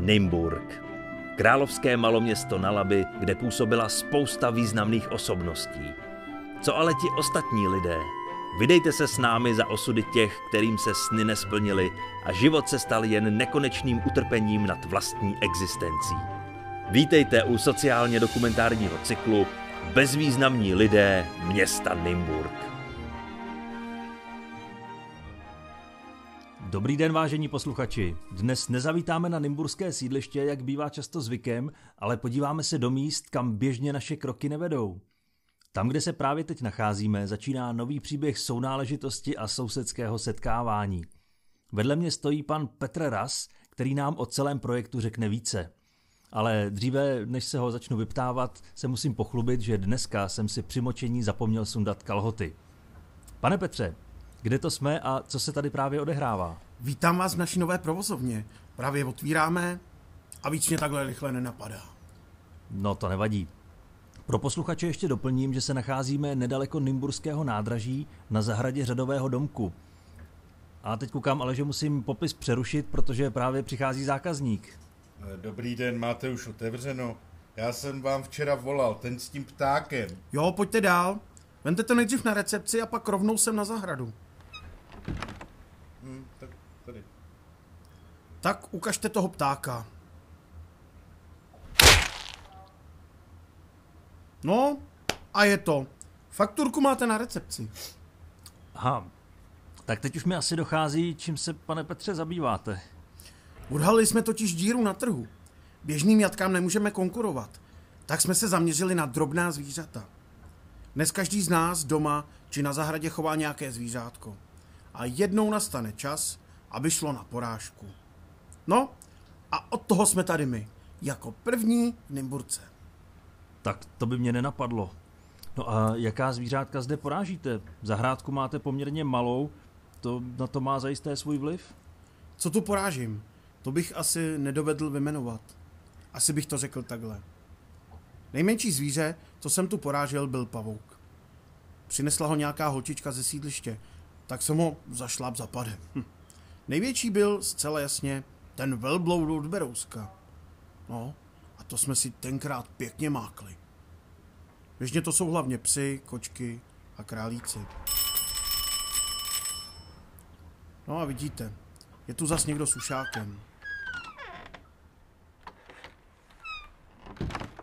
Nymburk. Královské maloměsto na Labi, kde působila spousta významných osobností. Co ale ti ostatní lidé? Vydejte se s námi za osudy těch, kterým se sny nesplnily a život se stal jen nekonečným utrpením nad vlastní existencí. Vítejte u sociálně dokumentárního cyklu Bezvýznamní lidé města Nymburk. Dobrý den, vážení posluchači. Dnes nezavítáme na Nymburské sídliště, jak bývá často zvykem, ale podíváme se do míst, kam běžně naše kroky nevedou. Tam, kde se právě teď nacházíme, začíná nový příběh sounáležitosti a sousedského setkávání. Vedle mě stojí pan Petr Ras, který nám o celém projektu řekne více. Ale dříve, než se ho začnu vyptávat, se musím pochlubit, že dneska jsem si při močení zapomněl sundat kalhoty. Pane Petře, kde to jsme a co se tady právě odehrává? Vítám vás v naší nové provozovně. Právě otvíráme a víc mě takhle rychle nenapadá. No to nevadí. Pro posluchače ještě doplním, že se nacházíme nedaleko Nymburského nádraží na zahradě řadového domku. A teď koukám ale, že musím popis přerušit, protože právě přichází zákazník. Dobrý den, máte už otevřeno? Já jsem vám včera volal, ten s tím ptákem. Jo, pojďte dál. Vente to nejdřív na recepci a pak rovnou sem na zahradu. Hm, tak tady. Tak ukažte toho ptáka. No, a je to. Fakturku máte na recepci. Aha, tak teď už mi asi dochází, čím se, pane Petře, zabýváte. Odhalili jsme totiž díru na trhu. Běžným jatkám nemůžeme konkurovat. Tak jsme se zaměřili na drobná zvířata. Dnes každý z nás doma či na zahradě chová nějaké zvířátko. A jednou nastane čas, aby šlo na porážku. No, a od toho jsme tady my, jako první v Nymburce. Tak to by mě nenapadlo. No a jaká zvířátka zde porážíte? Zahrádku máte poměrně malou, to na to má zajisté svůj vliv? Co tu porážím? To bych asi nedovedl vymenovat. Asi bych to řekl takhle. Nejmenší zvíře, co jsem tu porážel, byl pavouk. Přinesla ho nějaká holčička ze sídliště, tak jsem ho zašláp zapadem. Hm. Největší byl zcela jasně ten velbloud od Berouska. No, a to jsme si tenkrát pěkně mákli. Běžně to jsou hlavně psy, kočky a králíci. No a vidíte, je tu zas někdo s ušákem.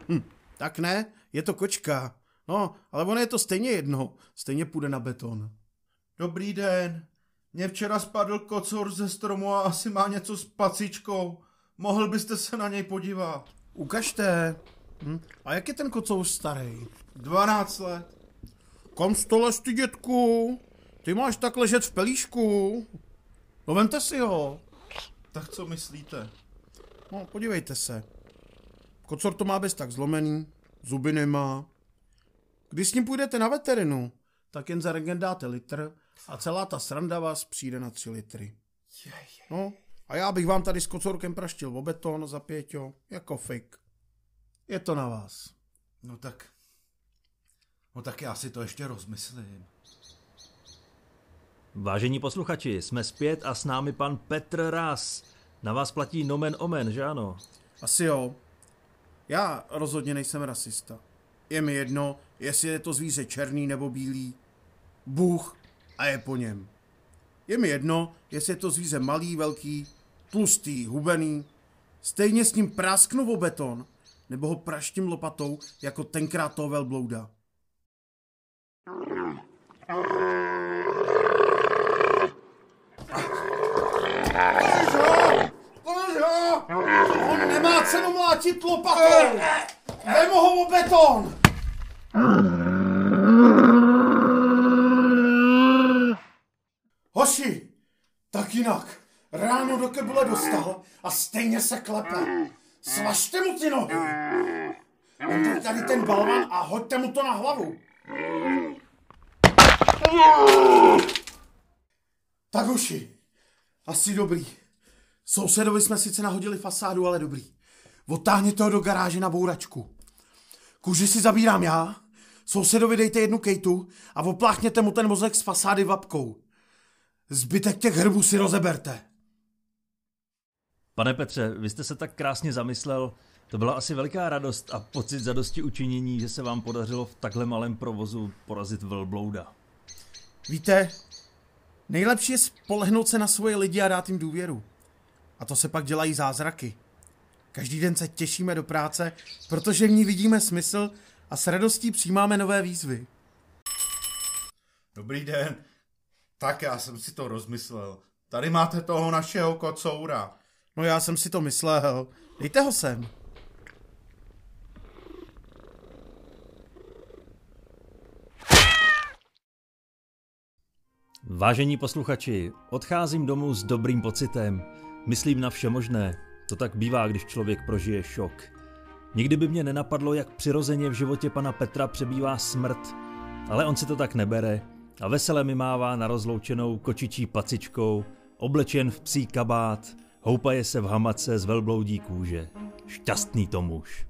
Hm, tak ne, je to kočka. No, ale ono je to stejně jedno, stejně půjde na beton. Dobrý den. Mně včera spadl kocor ze stromu a asi má něco s pacičkou. Mohl byste se na něj podívat. Ukažte. Hm? A jak je ten kocour starý? 12 let. Kam stole ty, dětku? Ty máš tak ležet v pelíšku. No vemte si ho. Tak co myslíte? No, podívejte se. Kocor to má bez tak zlomený, zuby nemá. Když s ním půjdete na veterinu, tak jen za regen dáte litr a celá ta sranda vás přijde na 3 litry. No, a já bych vám tady s kocorkem praštil o beton za pěťo, jako fik. Je to na vás. No tak... No tak já si to ještě rozmyslím. Vážení posluchači, jsme zpět a s námi pan Petr Ras. Na vás platí nomen omen, že ano? Asi jo. Já rozhodně nejsem rasista. Je mi jedno, jestli je to zvíře černý nebo bílý. Bůh a je po něm. Je mi jedno, jestli je to zvíře malý, velký, tlustý, hubený. Stejně s ním prásknu o beton, nebo ho praštím lopatou, jako tenkrát toho velblouda. On nemá cenu mlátit lopatou! Vemu ho o beton! Tak jinak. Ráno do kebule dostal a stejně se klepe. Svažte mu ty nohy. Vemte tady ten balvan a hoďte mu to na hlavu. Tak hoši, asi dobrý. Sousedovi jsme sice nahodili fasádu, ale dobrý. Otáhněte ho do garáže na bouračku. Kůži si zabírám já, sousedovi dejte jednu kejtu a opláchněte mu ten mozek z fasády vapkou. Zbytek těch hrbů si rozeberte. Pane Petře, vy jste se tak krásně zamyslel. To byla asi veliká radost a pocit zadosti učinění, že se vám podařilo v takhle malém provozu porazit velblouda. Víte, nejlepší je spolehnout se na svoje lidi a dát jim důvěru. A to se pak dělají zázraky. Každý den se těšíme do práce, protože v ní vidíme smysl a s radostí přijímáme nové výzvy. Dobrý den. Tak já jsem si to rozmyslel. Tady máte toho našeho kocoura. No já jsem si to myslel. Dejte ho sem. Vážení posluchači, odcházím domů s dobrým pocitem. Myslím na vše možné. To tak bývá, když člověk prožije šok. Nikdy by mě nenapadlo, jak přirozeně v životě pana Petra přebývá smrt, ale on si to tak nebere a vesele mi mává na rozloučenou kočičí pacičkou, oblečen v psí kabát, houpaje se v hamace z velbloudí kůže. Šťastný to muž.